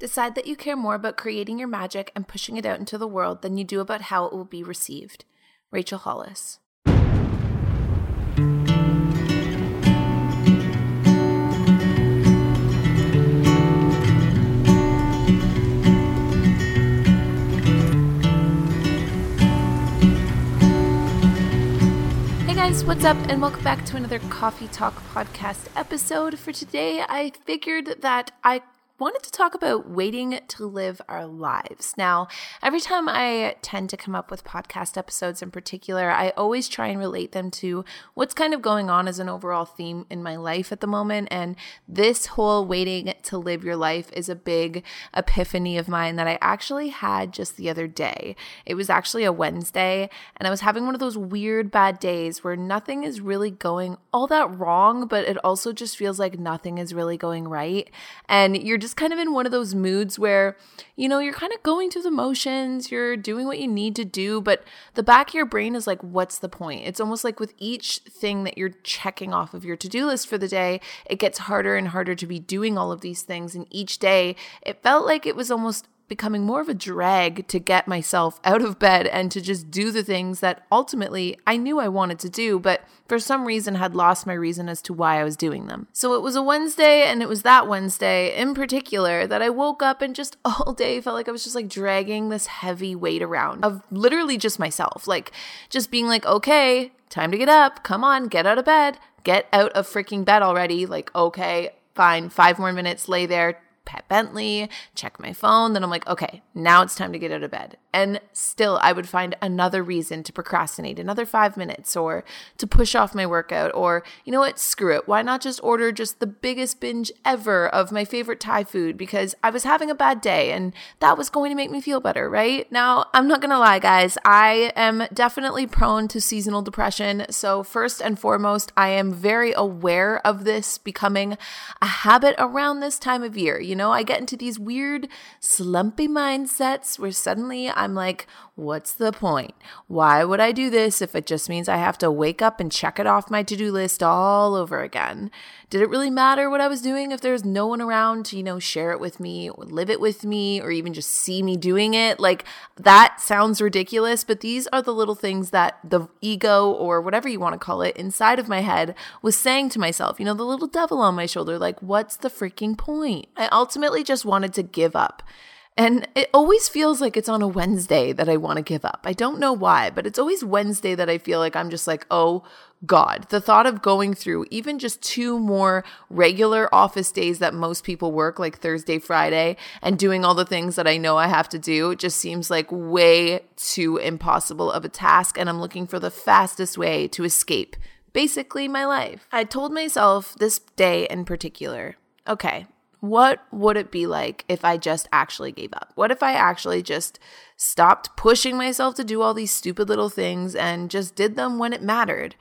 Decide that you care more about creating your magic and pushing it out into the world than you do about how it will be received. Rachel Hollis. Hey guys, what's up? And welcome back to another Coffee Talk podcast episode. For today, I figured that I wanted to talk about waiting to live our lives. Now, every time I tend to come up with podcast episodes in particular, I always try and relate them to what's kind of going on as an overall theme in my life at the moment. And this whole waiting to live your life is a big epiphany of mine that I actually had just the other day. It was actually a Wednesday, and I was having one of those weird bad days where nothing is really going all that wrong, but it also just feels like nothing is really going right. And you're just just kind of in one of those moods where, you know, you're kind of going through the motions, you're doing what you need to do, but the back of your brain is like, what's the point? It's almost like with each thing that you're checking off of your to do list for the day, it gets harder and harder to be doing all of these things. And each day, it felt like it was almost becoming more of a drag to get myself out of bed and to just do the things that ultimately I knew I wanted to do, but for some reason had lost my reason as to why I was doing them. So it was a Wednesday, and it was that Wednesday in particular that I woke up and just all day felt like I was just like dragging this heavy weight around of literally just myself, like just being like, okay, time to get up, come on, get out of bed, get out of freaking bed already. Like, okay, fine, five more minutes, lay there, Pat Bentley, check my phone. Then I'm like, okay, now it's time to get out of bed. And still, I would find another reason to procrastinate, another five minutes, or to push off my workout, or you know what, screw it. Why not just order just the biggest binge ever of my favorite Thai food because I was having a bad day and that was going to make me feel better, right? Now, I'm not gonna lie, guys, I am definitely prone to seasonal depression. So, first and foremost, I am very aware of this becoming a habit around this time of year. You know, I get into these weird slumpy mindsets where suddenly I'm like, what's the point? Why would I do this if it just means I have to wake up and check it off my to do list all over again? Did it really matter what I was doing if there's no one around to, you know, share it with me or live it with me or even just see me doing it? Like, that sounds ridiculous, but these are the little things that the ego or whatever you want to call it inside of my head was saying to myself, you know, the little devil on my shoulder, like, what's the freaking point? I ultimately just wanted to give up. And it always feels like it's on a Wednesday that I want to give up. I don't know why, but it's always Wednesday that I feel like I'm just like, oh God. The thought of going through even just two more regular office days that most people work, like Thursday, Friday, and doing all the things that I know I have to do, just seems like way too impossible of a task. And I'm looking for the fastest way to escape basically my life. I told myself this day in particular, okay, what would it be like if I just actually gave up? What if I actually just stopped pushing myself to do all these stupid little things and just did them when it mattered?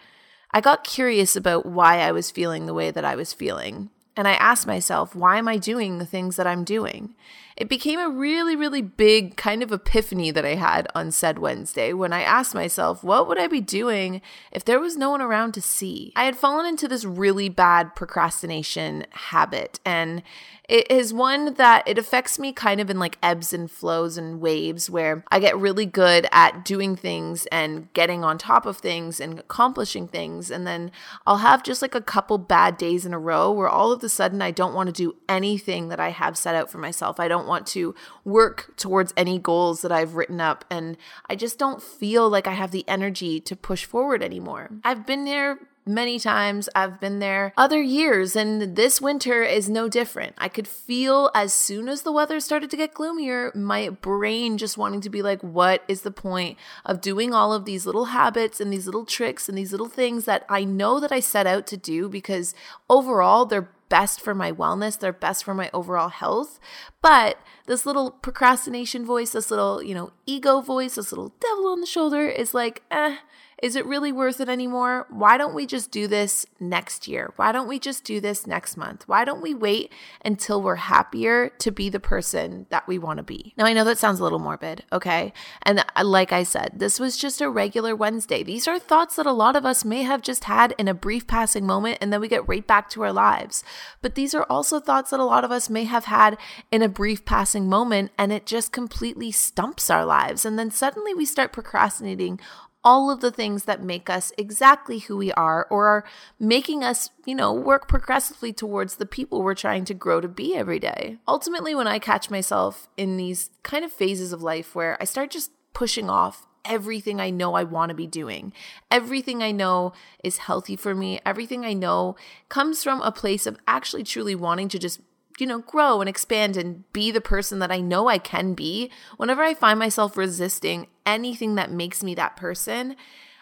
I got curious about why I was feeling the way that I was feeling. And I asked myself, why am I doing the things that I'm doing? It became a really, really big kind of epiphany that I had on said Wednesday when I asked myself, what would I be doing if there was no one around to see? I had fallen into this really bad procrastination habit, and it is one that it affects me kind of in like ebbs and flows and waves where I get really good at doing things and getting on top of things and accomplishing things. And then I'll have just like a couple bad days in a row where all of a sudden I don't want to do anything that I have set out for myself. I don't want to work towards any goals that I've written up. And I just don't feel like I have the energy to push forward anymore. I've been there many times. I've been there other years, and this winter is no different. I could feel as soon as the weather started to get gloomier, my brain just wanting to be like, what is the point of doing all of these little habits and these little tricks and these little things that I know that I set out to do because overall they're best for my wellness, they're best for my overall health. But this little procrastination voice, this little, you know, ego voice, this little devil on the shoulder is like, eh, Is it really worth it anymore? Why don't we just do this next year? Why don't we just do this next month? Why don't we wait until we're happier to be the person that we want to be? Now, I know that sounds a little morbid, okay? And uh, like I said, this was just a regular Wednesday. These are thoughts that a lot of us may have just had in a brief passing moment and then we get right back to our lives. But these are also thoughts that a lot of us may have had in a brief passing moment and it just completely stumps our lives. And then suddenly we start procrastinating all of the things that make us exactly who we are or are making us, you know, work progressively towards the people we're trying to grow to be every day. Ultimately, when I catch myself in these kind of phases of life where I start just pushing off everything I know I want to be doing. Everything I know is healthy for me. Everything I know comes from a place of actually truly wanting to just you know, grow and expand and be the person that I know I can be, whenever I find myself resisting anything that makes me that person,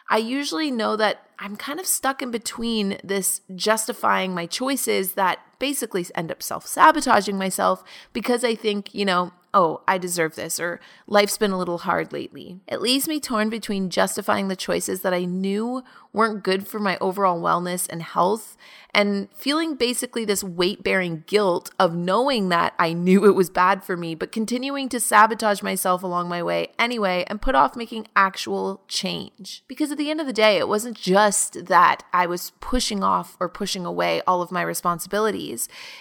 I usually know that I'm kind of stuck in between this justifying my choices that basically end up self sabotaging myself because I think, you know, oh, I deserve this, or life's been a little hard lately. It leaves me torn between justifying the choices that I knew weren't good for my overall wellness and health and feeling basically this weight bearing guilt of knowing that I knew it was bad for me, but continuing to sabotage myself along my way anyway and put off making actual change. Because at the end of the day, it wasn't just that I was pushing off or pushing away all of my responsibilities,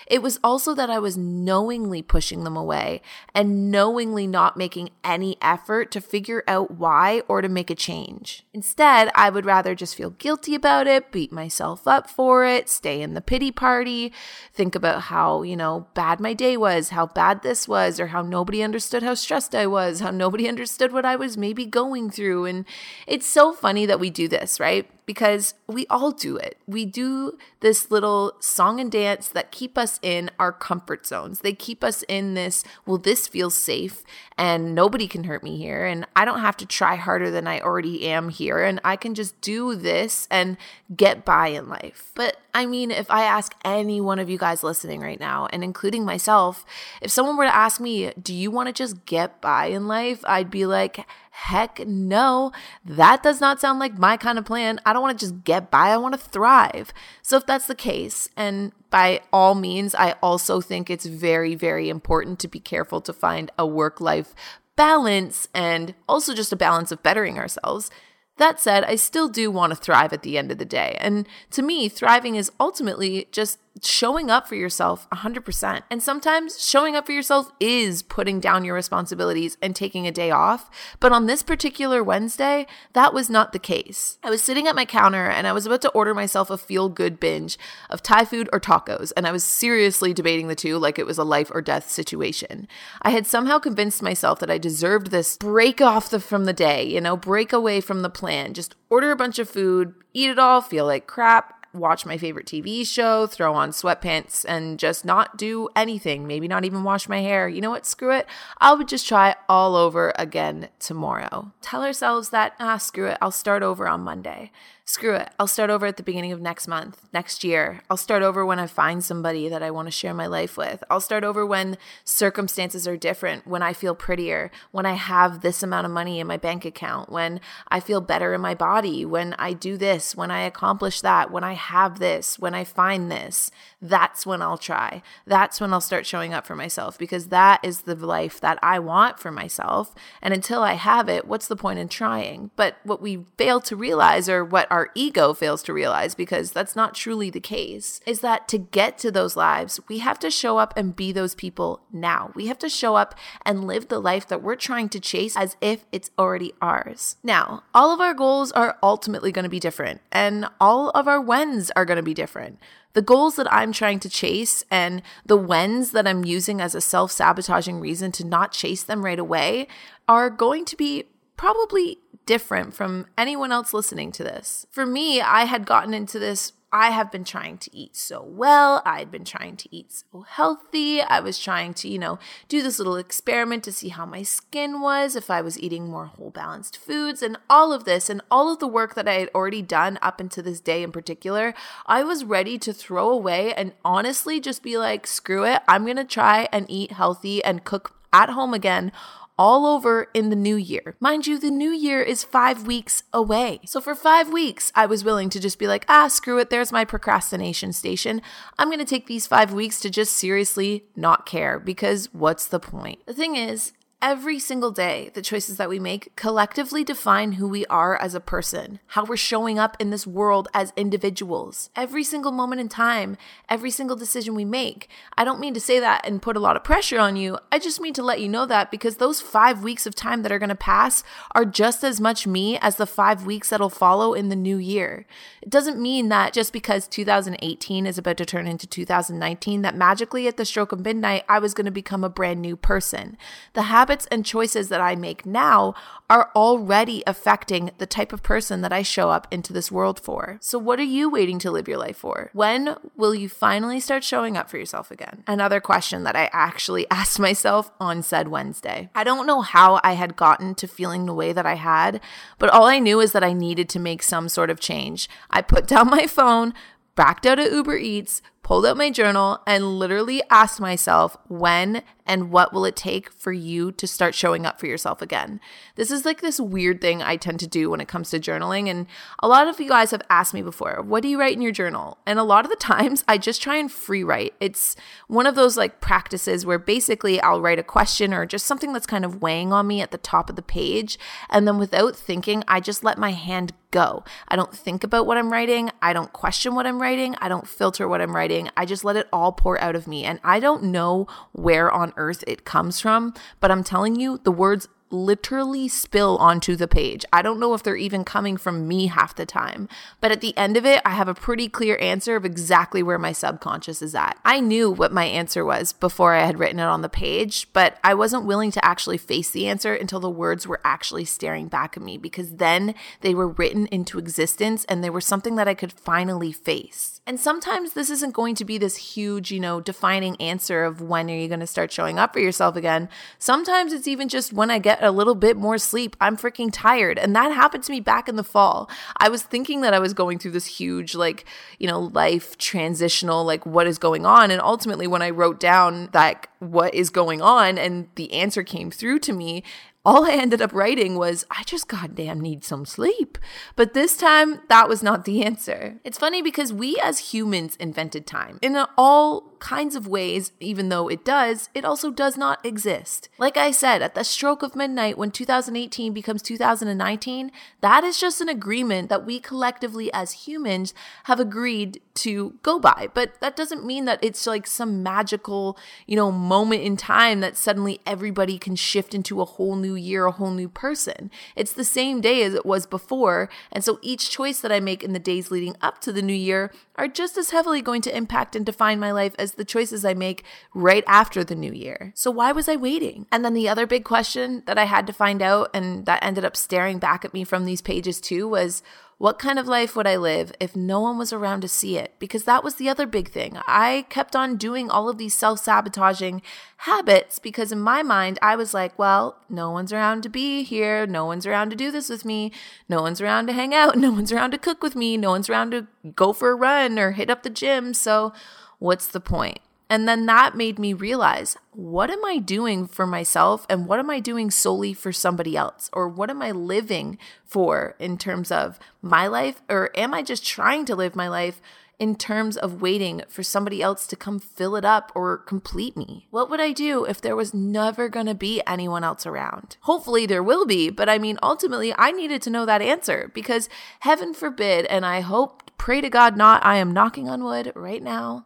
it was also that I was knowingly pushing them away and knowingly not making any effort to figure out why or to make a change. Instead, I would rather just feel guilty about it, beat myself up for it, stay in the pity party, think about how, you know, bad my day was, how bad this was, or how nobody understood how stressed I was, how nobody understood what I was maybe going through. And it's so funny that we do this, right? Because we all do it. We do this little song and dance that keep us in our comfort zones. They keep us in this, well, this feels safe and nobody can hurt me here. And I don't have to try harder than I already am here. And I can just do this and get by in life. But I mean, if I ask any one of you guys listening right now, and including myself, if someone were to ask me, do you want to just get by in life? I'd be like, Heck no, that does not sound like my kind of plan. I don't want to just get by, I want to thrive. So, if that's the case, and by all means, I also think it's very, very important to be careful to find a work life balance and also just a balance of bettering ourselves. That said, I still do want to thrive at the end of the day. And to me, thriving is ultimately just showing up for yourself 100%. And sometimes showing up for yourself is putting down your responsibilities and taking a day off. But on this particular Wednesday, that was not the case. I was sitting at my counter and I was about to order myself a feel good binge of Thai food or tacos. And I was seriously debating the two like it was a life or death situation. I had somehow convinced myself that I deserved this break off the, from the day, you know, break away from the plan, just order a bunch of food, eat it all, feel like crap, watch my favorite TV show, throw on sweatpants, and just not do anything. Maybe not even wash my hair. You know what? Screw it. I would just try all over again tomorrow. Tell ourselves that, ah, screw it. I'll start over on Monday screw it. I'll start over at the beginning of next month, next year. I'll start over when I find somebody that I want to share my life with. I'll start over when circumstances are different, when I feel prettier, when I have this amount of money in my bank account, when I feel better in my body, when I do this, when I accomplish that, when I have this, when I find this. That's when I'll try. That's when I'll start showing up for myself because that is the life that I want for myself. And until I have it, what's the point in trying? But what we fail to realize or what our ego fails to realize, because that's not truly the case, is that to get to those lives, we have to show up and be those people now. We have to show up and live the life that we're trying to chase as if it's already ours. Now, all of our goals are ultimately going to be different, and all of our whens are going to be different. The goals that I'm trying to chase and the whens that I'm using as a self sabotaging reason to not chase them right away are going to be probably different from anyone else listening to this. For me, I had gotten into this. I have been trying to eat so well. I had been trying to eat so healthy. I was trying to, you know, do this little experiment to see how my skin was, if I was eating more whole balanced foods, and all of this, and all of the work that I had already done up until this day in particular. I was ready to throw away and honestly just be like, screw it. I'm going to try and eat healthy and cook at home again all over in the new year. Mind you, the new year is five weeks away. So for five weeks, I was willing to just be like, ah, screw it, there's my procrastination station. I'm gonna take these five weeks to just seriously not care because what's the point? The thing is, Every single day, the choices that we make collectively define who we are as a person, how we're showing up in this world as individuals. Every single moment in time, every single decision we make. I don't mean to say that and put a lot of pressure on you. I just mean to let you know that because those five weeks of time that are going to pass are just as much me as the five weeks that'll follow in the new year. It doesn't mean that just because 2018 is about to turn into 2019, that magically at the stroke of midnight, I was going to become a brand new person. The habits and choices that I make now are already affecting the type of person that I show up into this world for. So, what are you waiting to live your life for? When will you finally start showing up for yourself again? Another question that I actually asked myself on said Wednesday. I don't know how I had gotten to feeling the way that I had, but all I knew is that I needed to make some sort of change. I put down my phone, backed out of Uber Eats, pulled out my journal, and literally asked myself when and what will it take for you to start showing up for yourself again. This is like this weird thing I tend to do when it comes to journaling. And a lot of you guys have asked me before, what do you write in your journal? And a lot of the times I just try and free write. It's one of those like practices where basically I'll write a question or just something that's kind of weighing on me at the top of the page. And then without thinking, I just let my hand go. I don't think about what I'm writing. I don't question what I'm writing. I don't filter what I'm writing. I just let it all pour out of me. And I don't know where on earth it comes from, but I'm telling you, the words literally spill onto the page. I don't know if they're even coming from me half the time, but at the end of it, I have a pretty clear answer of exactly where my subconscious is at. I knew what my answer was before I had written it on the page, but I wasn't willing to actually face the answer until the words were actually staring back at me because then they were written into existence and they were something that I could finally face. And sometimes this isn't going to be this huge, you know, defining answer of when are you going to start showing up for yourself again. Sometimes it's even just when I get get a little bit more sleep. I'm freaking tired. And that happened to me back in the fall. I was thinking that I was going through this huge, like, you know, life transitional, like, what is going on? And ultimately, when I wrote down that what is going on and the answer came through to me, all I ended up writing was, I just goddamn need some sleep. But this time, that was not the answer. It's funny because we as humans invented time in all kinds of ways, even though it does, it also does not exist. Like I said, at the stroke of midnight, when 2018 becomes 2019, that is just an agreement that we collectively as humans have agreed to go by. But that doesn't mean that it's like some magical, you know, moment in time that suddenly everybody can shift into a whole new year, a whole new person. It's the same day as it was before. And so each choice that I make in the days leading up to the new year are just as heavily going to impact and define my life as the choices I make right after the new year. So why was I waiting? And then the other big question that I had to find out and that ended up staring back at me from these pages too was what kind of life would I live if no one was around to see it? Because that was the other big thing. I kept on doing all of these self sabotaging habits because in my mind, I was like, well, no one's around to be here. No one's around to do this with me. No one's around to hang out. No one's around to cook with me. No one's around to go for a run or hit up the gym. So, what's the point? And then that made me realize what am I doing for myself and what am I doing solely for somebody else? Or what am I living for in terms of my life? Or am I just trying to live my life in terms of waiting for somebody else to come fill it up or complete me? What would I do if there was never to be anyone else around? Hopefully there will be, but I mean, ultimately, I needed to know that answer because heaven forbid, and I hope, pray to God not, I am knocking on wood right now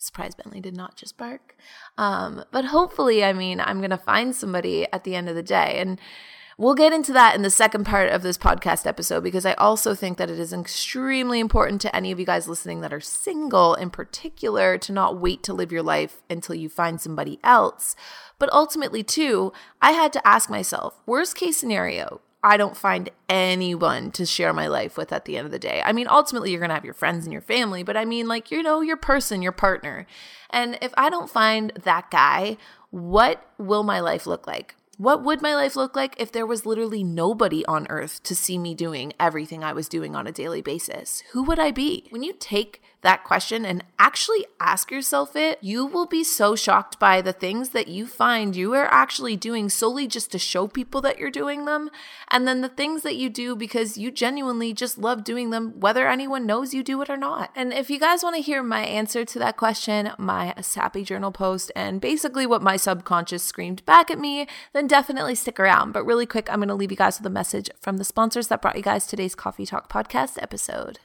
Surprise Bentley did not just bark. Um, but hopefully, I mean, I'm going to find somebody at the end of the day. And we'll get into that in the second part of this podcast episode because I also think that it is extremely important to any of you guys listening that are single in particular to not wait to live your life until you find somebody else. But ultimately, too, I had to ask myself worst case scenario, I don't find anyone to share my life with at the end of the day. I mean, ultimately, you're going to have your friends and your family, but I mean, like, you know, your person, your partner. And if I don't find that guy, what will my life look like? What would my life look like if there was literally nobody on earth to see me doing everything I was doing on a daily basis? Who would I be? When you take that question and actually ask yourself it, you will be so shocked by the things that you find you are actually doing solely just to show people that you're doing them. And then the things that you do because you genuinely just love doing them, whether anyone knows you do it or not. And if you guys want to hear my answer to that question, my sappy journal post, and basically what my subconscious screamed back at me, then definitely stick around. But really quick, I'm going to leave you guys with a message from the sponsors that brought you guys today's Coffee Talk podcast episode.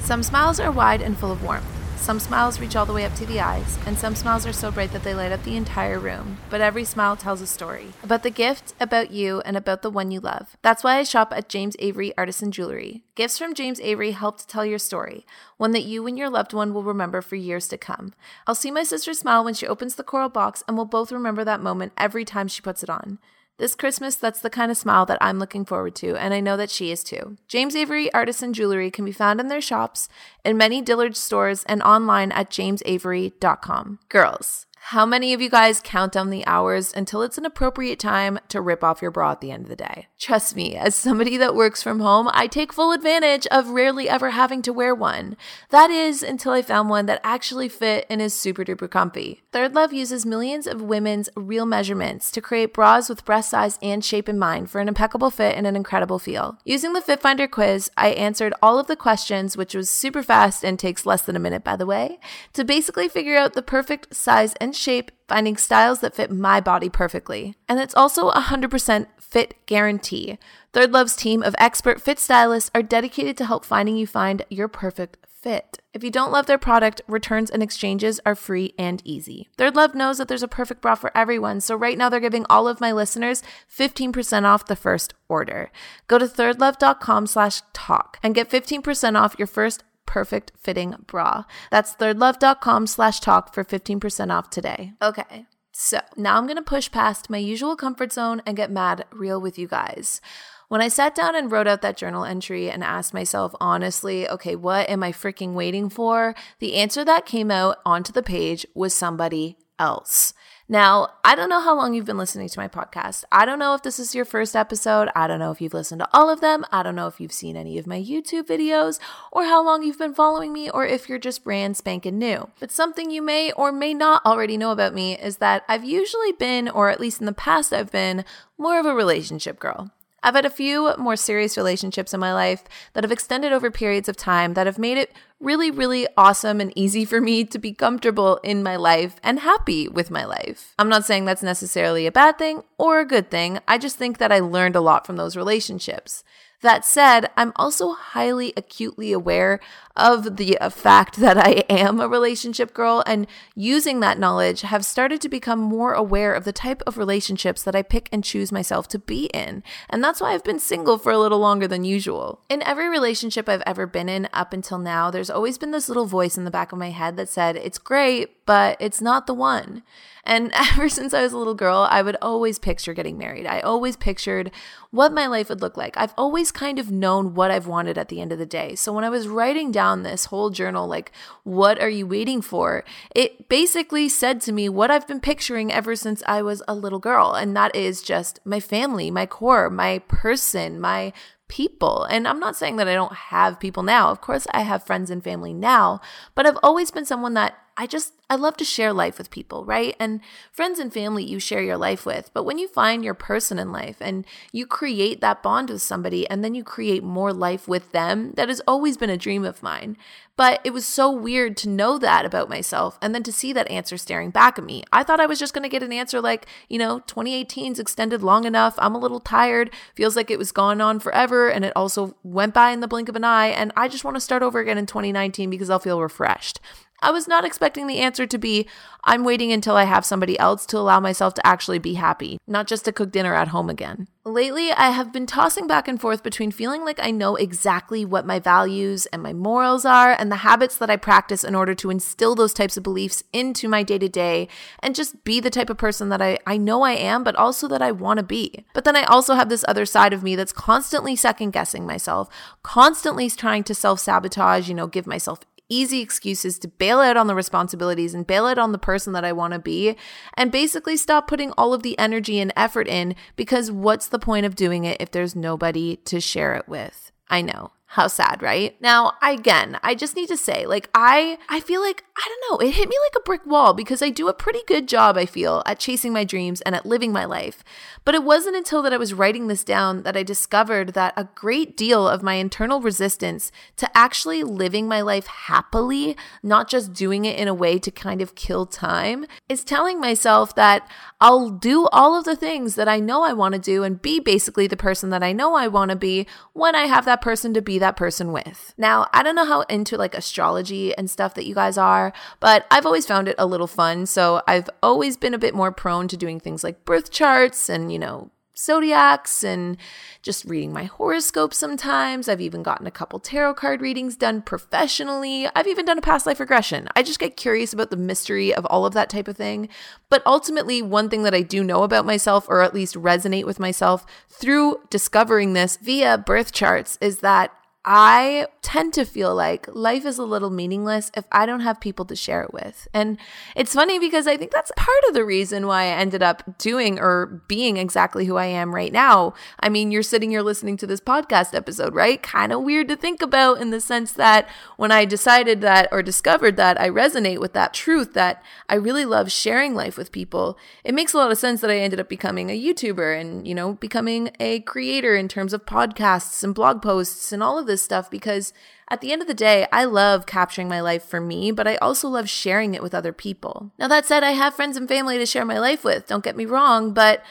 Some smiles are wide and full of warmth. Some smiles reach all the way up to the eyes, and some smiles are so bright that they light up the entire room. But every smile tells a story about the gift, about you, and about the one you love. That's why I shop at James Avery Artisan Jewelry. Gifts from James Avery help to tell your story, one that you and your loved one will remember for years to come. I'll see my sister smile when she opens the coral box, and we'll both remember that moment every time she puts it on. This Christmas, that's the kind of smile that I'm looking forward to, and I know that she is too. James Avery Artisan Jewelry can be found in their shops, in many Dillard's stores, and online at jamesavery.com. Girls, how many of you guys count down the hours until it's an appropriate time to rip off your bra at the end of the day? Trust me, as somebody that works from home, I take full advantage of rarely ever having to wear one. That is until I found one that actually fit and is super duper comfy. Third Love uses millions of women's real measurements to create bras with breast size and shape in mind for an impeccable fit and an incredible feel. Using the Fit Finder quiz, I answered all of the questions, which was super fast and takes less than a minute, by the way, to basically figure out the perfect size and shape, finding styles that fit my body perfectly. And it's also a 100% fit guarantee. Third Love's team of expert fit stylists are dedicated to help finding you find your perfect fit. If you don't love their product, returns and exchanges are free and easy. Third Love knows that there's a perfect bra for everyone, so right now they're giving all of my listeners 15% off the first order. Go to thirdlove.com slash talk and get 15% off your first perfect fitting bra. That's thirdlove.com slash talk for 15% off today. Okay. So now I'm going to push past my usual comfort zone and get mad real with you guys. When I sat down and wrote out that journal entry and asked myself honestly, okay, what am I freaking waiting for? The answer that came out onto the page was somebody else. Now, I don't know how long you've been listening to my podcast. I don't know if this is your first episode. I don't know if you've listened to all of them. I don't know if you've seen any of my YouTube videos or how long you've been following me or if you're just brand spanking new. But something you may or may not already know about me is that I've usually been, or at least in the past, I've been more of a relationship girl. I've had a few more serious relationships in my life that have extended over periods of time that have made it really, really awesome and easy for me to be comfortable in my life and happy with my life. I'm not saying that's necessarily a bad thing or a good thing. I just think that I learned a lot from those relationships. That said, I'm also highly acutely aware of the fact that I am a relationship girl and using that knowledge have started to become more aware of the type of relationships that I pick and choose myself to be in. And that's why I've been single for a little longer than usual. In every relationship I've ever been in up until now, there's always been this little voice in the back of my head that said, It's great, but it's not the one. And ever since I was a little girl, I would always picture getting married. I always pictured what my life would look like. I've always kind of known what I've wanted at the end of the day. So when I was writing down this whole journal, like, what are you waiting for? It basically said to me what I've been picturing ever since I was a little girl. And that is just my family, my core, my person, my people. And I'm not saying that I don't have people now. Of course, I have friends and family now, but I've always been someone that I just, I love to share life with people, right? And friends and family you share your life with. But when you find your person in life and you create that bond with somebody and then you create more life with them, that has always been a dream of mine. But it was so weird to know that about myself and then to see that answer staring back at me. I thought I was just going to get an answer like, you know, 2018's extended long enough. I'm a little tired. Feels like it was gone on forever. And it also went by in the blink of an eye. And I just want to start over again in 2019 because I'll feel refreshed. I was not expecting the answer to be I'm waiting until I have somebody else to allow myself to actually be happy, not just to cook dinner at home again. Lately, I have been tossing back and forth between feeling like I know exactly what my values and my morals are and the habits that I practice in order to instill those types of beliefs into my day to day and just be the type of person that I, I know I am, but also that I want to be. But then I also have this other side of me that's constantly second guessing myself, constantly trying to self sabotage, you know, give myself easy excuses to bail out on the responsibilities and bail out on the person that I want to be and basically stop putting all of the energy and effort in because what's the point of doing it if there's nobody to share it with? I know. How sad, right? Now, again, I just need to say, like, I I feel like, I don't know, it hit me like a brick wall because I do a pretty good job, I feel, at chasing my dreams and at living my life. But it wasn't until that I was writing this down that I discovered that a great deal of my internal resistance to actually living my life happily, not just doing it in a way to kind of kill time, is telling myself that I'll do all of the things that I know I want to do and be basically the person that I know I want to be when I have that person to be that person with. Now, I don't know how into like astrology and stuff that you guys are, but I've always found it a little fun. So I've always been a bit more prone to doing things like birth charts and, you know, zodiacs and just reading my horoscope sometimes. I've even gotten a couple tarot card readings done professionally. I've even done a past life regression. I just get curious about the mystery of all of that type of thing. But ultimately, one thing that I do know about myself, or at least resonate with myself through discovering this via birth charts, is that I tend to feel like life is a little meaningless if I don't have people to share it with. And it's funny because I think that's part of the reason why I ended up doing or being exactly who I am right now. I mean, you're sitting here listening to this podcast episode, right? Kind of weird to think about in the sense that when I decided that or discovered that I resonate with that truth that I really love sharing life with people, it makes a lot of sense that I ended up becoming a YouTuber and, you know, becoming a creator in terms of podcasts and blog posts and all of this this stuff because at the end of the day, I love capturing my life for me, but I also love sharing it with other people. Now, that said, I have friends and family to share my life with, don't get me wrong, but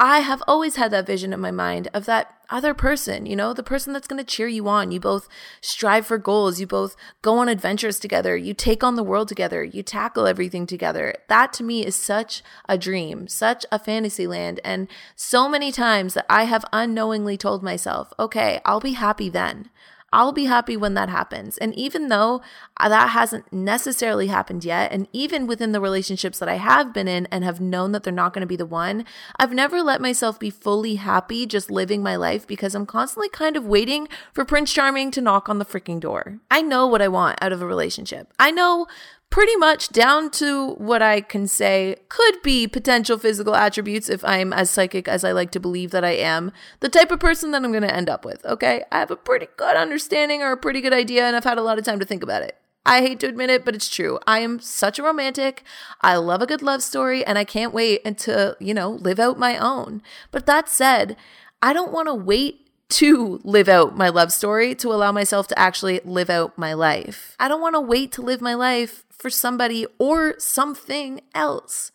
I have always had that vision in my mind of that other person, you know, the person that's going to cheer you on. You both strive for goals, you both go on adventures together, you take on the world together, you tackle everything together. That to me is such a dream, such a fantasy land. And so many times that I have unknowingly told myself, okay, I'll be happy then. I'll be happy when that happens. And even though uh, that hasn't necessarily happened yet, and even within the relationships that I have been in and have known that they're not going to be the one, I've never let myself be fully happy just living my life because I'm constantly kind of waiting for Prince Charming to knock on the freaking door. I know what I want out of a relationship. I know pretty much down to what I can say could be potential physical attributes if I'm as psychic as I like to believe that I am, the type of person that I'm going to end up with, okay? I have a pretty good understanding or a pretty good idea, and I've had a lot of time to think about it. I hate to admit it, but it's true. I am such a romantic. I love a good love story, and I can't wait to, you know, live out my own. But that said, I don't want to wait to live out my love story to allow myself to actually live out my life. I don't want to wait to live my life for somebody or something else.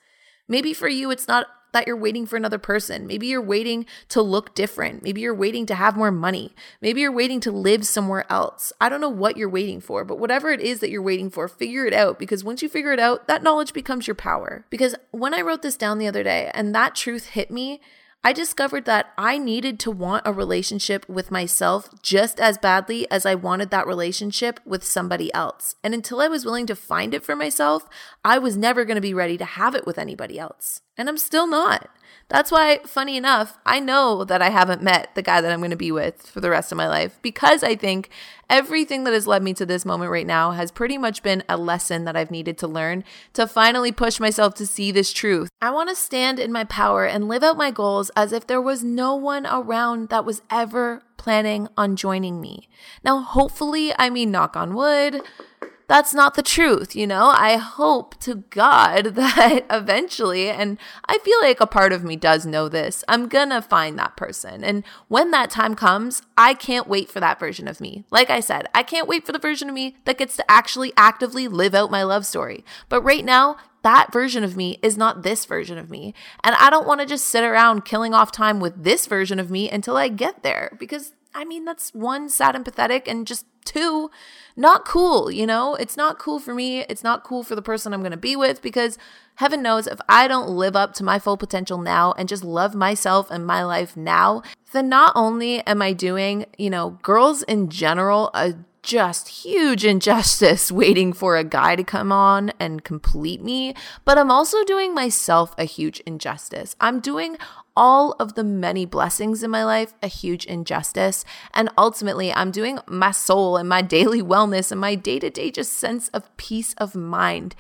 Maybe for you, it's not that you're waiting for another person. Maybe you're waiting to look different. Maybe you're waiting to have more money. Maybe you're waiting to live somewhere else. I don't know what you're waiting for, but whatever it is that you're waiting for, figure it out because once you figure it out, that knowledge becomes your power. Because when I wrote this down the other day and that truth hit me, I discovered that I needed to want a relationship with myself just as badly as I wanted that relationship with somebody else. And until I was willing to find it for myself, I was never going to be ready to have it with anybody else. And I'm still not. That's why, funny enough, I know that I haven't met the guy that I'm going to be with for the rest of my life because I think everything that has led me to this moment right now has pretty much been a lesson that I've needed to learn to finally push myself to see this truth. I want to stand in my power and live out my goals as if there was no one around that was ever planning on joining me. Now, hopefully, I mean, knock on wood that's not the truth, you know? I hope to God that eventually, and I feel like a part of me does know this, I'm gonna find that person. And when that time comes, I can't wait for that version of me. Like I said, I can't wait for the version of me that gets to actually actively live out my love story. But right now, that version of me is not this version of me. And I don't want to just sit around killing off time with this version of me until I get there because I mean, that's one, sad and pathetic, and just two, not cool, you know? It's not cool for me. It's not cool for the person I'm gonna be with because heaven knows if I don't live up to my full potential now and just love myself and my life now, then not only am I doing, you know, girls in general a just huge injustice waiting for a guy to come on and complete me, but I'm also doing myself a huge injustice. I'm doing all of the many blessings in my life a huge injustice. And ultimately, I'm doing my soul and my daily wellness and my day to day just sense of peace of mind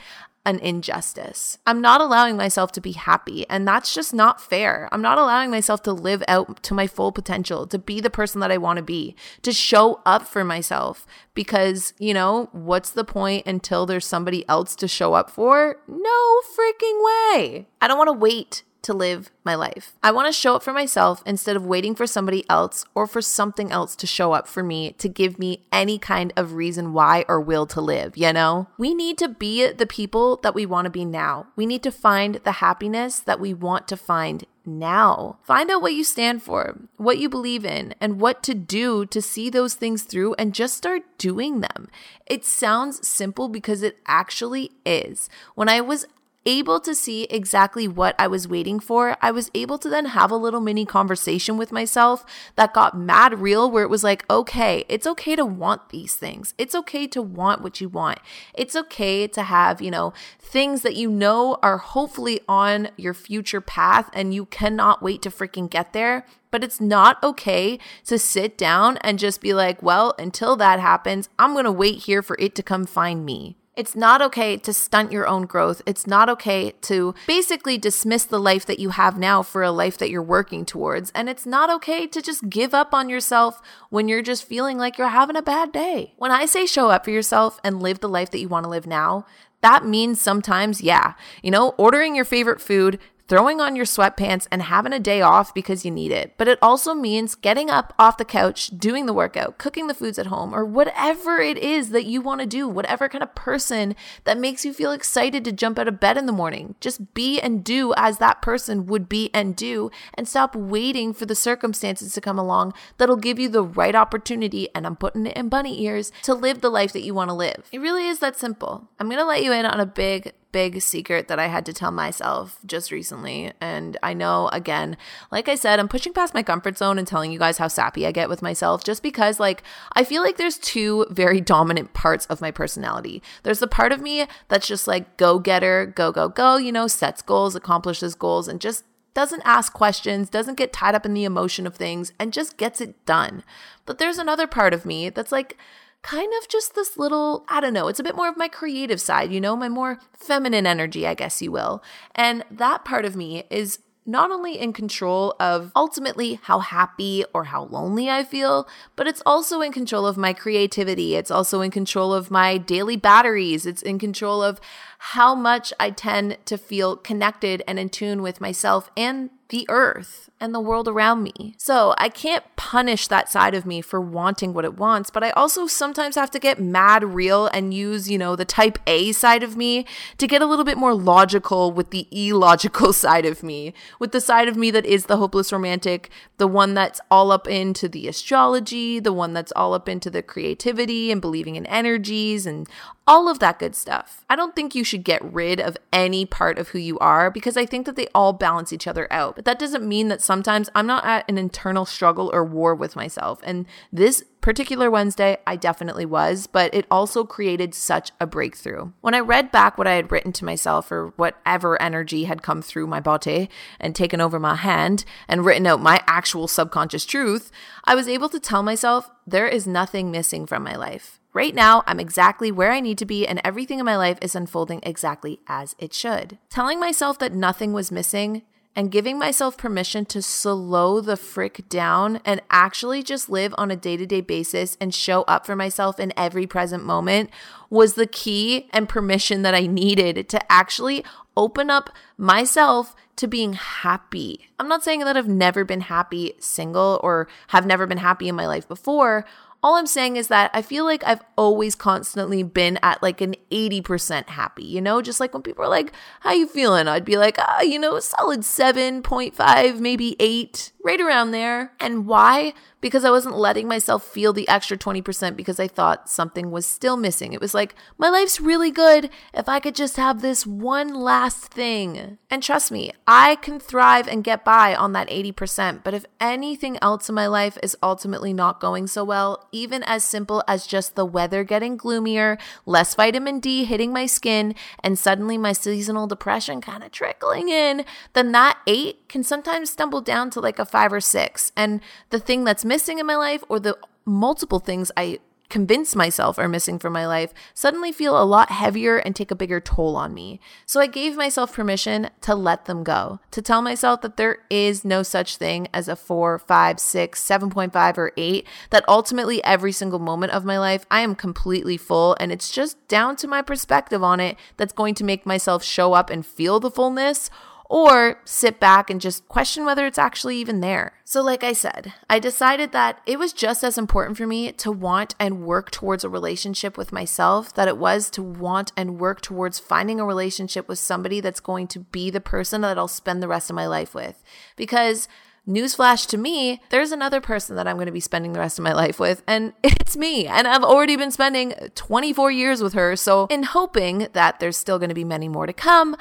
an injustice. I'm not allowing myself to be happy, and that's just not fair. I'm not allowing myself to live out to my full potential, to be the person that I want to be, to show up for myself. Because, you know, what's the point until there's somebody else to show up for? No freaking way. I don't want to wait to live my life. I want to show up for myself instead of waiting for somebody else or for something else to show up for me to give me any kind of reason why or will to live, you know? We need to be the people that we want to be now. We need to find the happiness that we want to find now. Find out what you stand for, what you believe in, and what to do to see those things through and just start doing them. It sounds simple because it actually is. When I was able to see exactly what I was waiting for, I was able to then have a little mini conversation with myself that got mad real, where it was like, okay, it's okay to want these things. It's okay to want what you want. It's okay to have, you know, things that you know are hopefully on your future path and you cannot wait to freaking get there. But it's not okay to sit down and just be like, well, until that happens, I'm to wait here for it to come find me. It's not okay to stunt your own growth. It's not okay to basically dismiss the life that you have now for a life that you're working towards. And it's not okay to just give up on yourself when you're just feeling like you're having a bad day. When I say show up for yourself and live the life that you want to live now, that means sometimes, yeah, you know, ordering your favorite food, throwing on your sweatpants and having a day off because you need it. But it also means getting up off the couch, doing the workout, cooking the foods at home, or whatever it is that you want to do, whatever kind of person that makes you feel excited to jump out of bed in the morning. Just be and do as that person would be and do, and stop waiting for the circumstances to come along that'll give you the right opportunity. And I'm putting it in bunny ears to live the life that you want to live. It really is that simple. I'm going to let you in on a big big secret that I had to tell myself just recently. And I know, again, like I said, I'm pushing past my comfort zone and telling you guys how sappy I get with myself just because, like, I feel like there's two very dominant parts of my personality. There's the part of me that's just like go getter, go, go, go, you know, sets goals, accomplishes goals, and just doesn't ask questions, doesn't get tied up in the emotion of things, and just gets it done. But there's another part of me that's like, kind of just this little, I don't know, it's a bit more of my creative side, you know, my more feminine energy, I guess you will. And that part of me is not only in control of ultimately how happy or how lonely I feel, but it's also in control of my creativity. It's also in control of my daily batteries. It's in control of how much I tend to feel connected and in tune with myself and the earth and the world around me. So I can't punish that side of me for wanting what it wants, but I also sometimes have to get mad real and use, you know, the type A side of me to get a little bit more logical with the illogical side of me, with the side of me that is the hopeless romantic, the one that's all up into the astrology, the one that's all up into the creativity and believing in energies and all of that good stuff. I don't think you should get rid of any part of who you are because I think that they all balance each other out. But that doesn't mean that sometimes I'm not at an internal struggle or war with myself. And this particular Wednesday, I definitely was, but it also created such a breakthrough. When I read back what I had written to myself or whatever energy had come through my body and taken over my hand and written out my actual subconscious truth, I was able to tell myself there is nothing missing from my life. Right now, I'm exactly where I need to be, and everything in my life is unfolding exactly as it should. Telling myself that nothing was missing and giving myself permission to slow the frick down and actually just live on a day to day basis and show up for myself in every present moment was the key and permission that I needed to actually open up myself to being happy. I'm not saying that I've never been happy single or have never been happy in my life before. All I'm saying is that I feel like I've always constantly been at like an 80% happy, you know? Just like when people are like, how you feeling? I'd be like, ah, you know, solid 7.5, maybe 8, right around there. And why? because I wasn't letting myself feel the extra 20% because I thought something was still missing. It was like, my life's really good if I could just have this one last thing. And trust me, I can thrive and get by on that 80%. But if anything else in my life is ultimately not going so well, even as simple as just the weather getting gloomier, less vitamin D hitting my skin, and suddenly my seasonal depression kind of trickling in, then that eight can sometimes stumble down to like a five or six. And the thing that's missing in my life or the multiple things I convince myself are missing from my life suddenly feel a lot heavier and take a bigger toll on me. So I gave myself permission to let them go, to tell myself that there is no such thing as a four, five, six, 7.5, or 8, that ultimately every single moment of my life I am completely full and it's just down to my perspective on it that's going to make myself show up and feel the fullness or sit back and just question whether it's actually even there. So, like I said, I decided that it was just as important for me to want and work towards a relationship with myself that it was to want and work towards finding a relationship with somebody that's going to be the person that I'll spend the rest of my life with. Because Newsflash to me, there's another person that I'm going to be spending the rest of my life with, and it's me. And I've already been spending 24 years with her. So, in hoping that there's still going to be many more to come,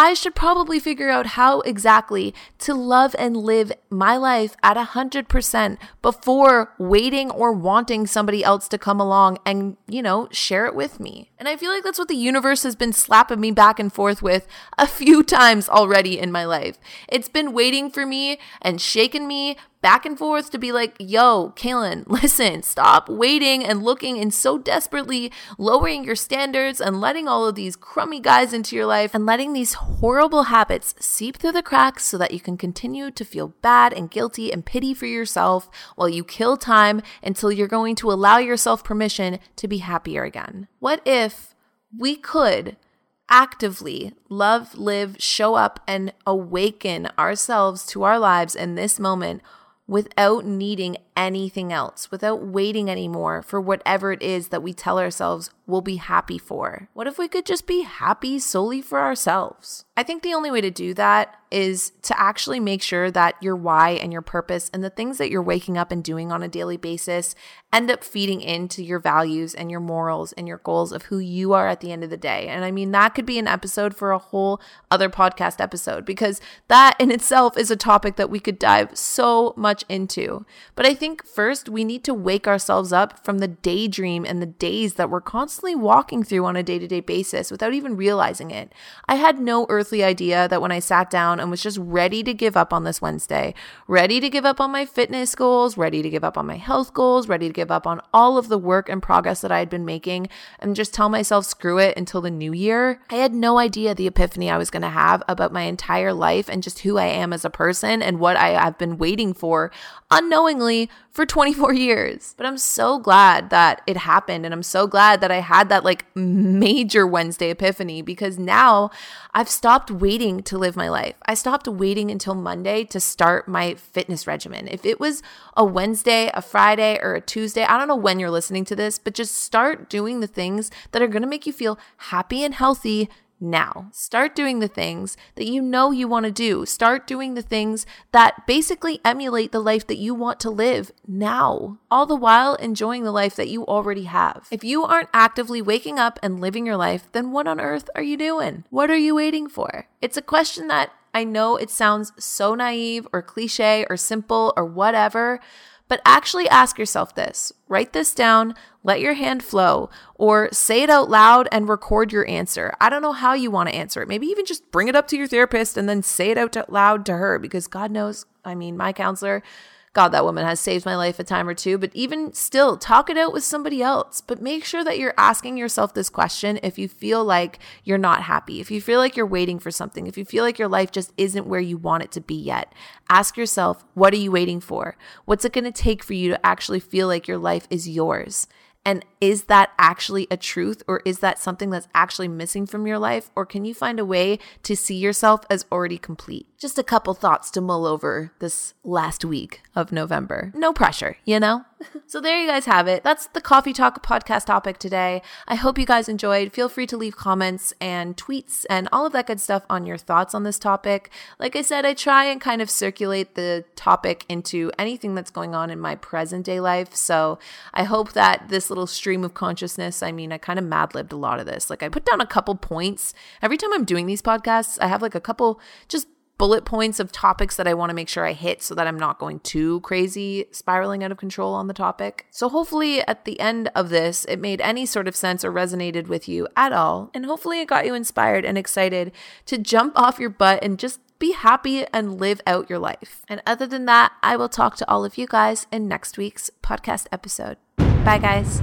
I should probably figure out how exactly to love and live my life at 100% before waiting or wanting somebody else to come along and, you know, share it with me. And I feel like that's what the universe has been slapping me back and forth with a few times already in my life. It's been waiting for me and shaking me, back and forth to be like, yo, Kalyn, listen, stop waiting and looking and so desperately lowering your standards and letting all of these crummy guys into your life and letting these horrible habits seep through the cracks so that you can continue to feel bad and guilty and pity for yourself while you kill time until you're going to allow yourself permission to be happier again. What if we could? actively love, live, show up, and awaken ourselves to our lives in this moment without needing anything else, without waiting anymore for whatever it is that we tell ourselves we'll be happy for. What if we could just be happy solely for ourselves? I think the only way to do that is to actually make sure that your why and your purpose and the things that you're waking up and doing on a daily basis end up feeding into your values and your morals and your goals of who you are at the end of the day. And I mean, that could be an episode for a whole other podcast episode because that in itself is a topic that we could dive so much into. But I think first we need to wake ourselves up from the daydream and the days that we're constantly walking through on a day to day basis without even realizing it. I had no earthly idea that when I sat down and was just ready to give up on this Wednesday, ready to give up on my fitness goals, ready to give up on my health goals, ready to give up on all of the work and progress that I had been making, and just tell myself, screw it until the new year. I had no idea the epiphany I was going to have about my entire life and just who I am as a person and what I have been waiting for unknowingly for 24 years. But I'm so glad that it happened. And I'm so glad that I had that like major Wednesday epiphany because now I've stopped waiting to live my life. I stopped waiting until Monday to start my fitness regimen. If it was a Wednesday, a Friday, or a Tuesday, I don't know when you're listening to this, but just start doing the things that are going to make you feel happy and healthy now. Start doing the things that you know you want to do. Start doing the things that basically emulate the life that you want to live now, all the while enjoying the life that you already have. If you aren't actively waking up and living your life, then what on earth are you doing? What are you waiting for? It's a question that I know it sounds so naive or cliche or simple or whatever, but actually ask yourself this write this down, let your hand flow, or say it out loud and record your answer. I don't know how you want to answer it. Maybe even just bring it up to your therapist and then say it out loud to her because God knows, I mean, my counselor God, that woman has saved my life a time or two, but even still, talk it out with somebody else. But make sure that you're asking yourself this question if you feel like you're not happy, if you feel like you're waiting for something, if you feel like your life just isn't where you want it to be yet. Ask yourself, what are you waiting for? What's it going to take for you to actually feel like your life is yours? And is that actually a truth or is that something that's actually missing from your life? Or can you find a way to see yourself as already complete? Just a couple thoughts to mull over this last week of November. No pressure, you know? so there you guys have it. That's the Coffee Talk podcast topic today. I hope you guys enjoyed. Feel free to leave comments and tweets and all of that good stuff on your thoughts on this topic. Like I said, I try and kind of circulate the topic into anything that's going on in my present day life. So I hope that this little stream of consciousness, I mean, I kind of mad libbed a lot of this. Like I put down a couple points. Every time I'm doing these podcasts, I have like a couple just bullet points of topics that I want to make sure I hit so that I'm not going too crazy, spiraling out of control on the topic. So, hopefully, at the end of this, it made any sort of sense or resonated with you at all. And hopefully, it got you inspired and excited to jump off your butt and just be happy and live out your life. And other than that, I will talk to all of you guys in next week's podcast episode. Bye, guys.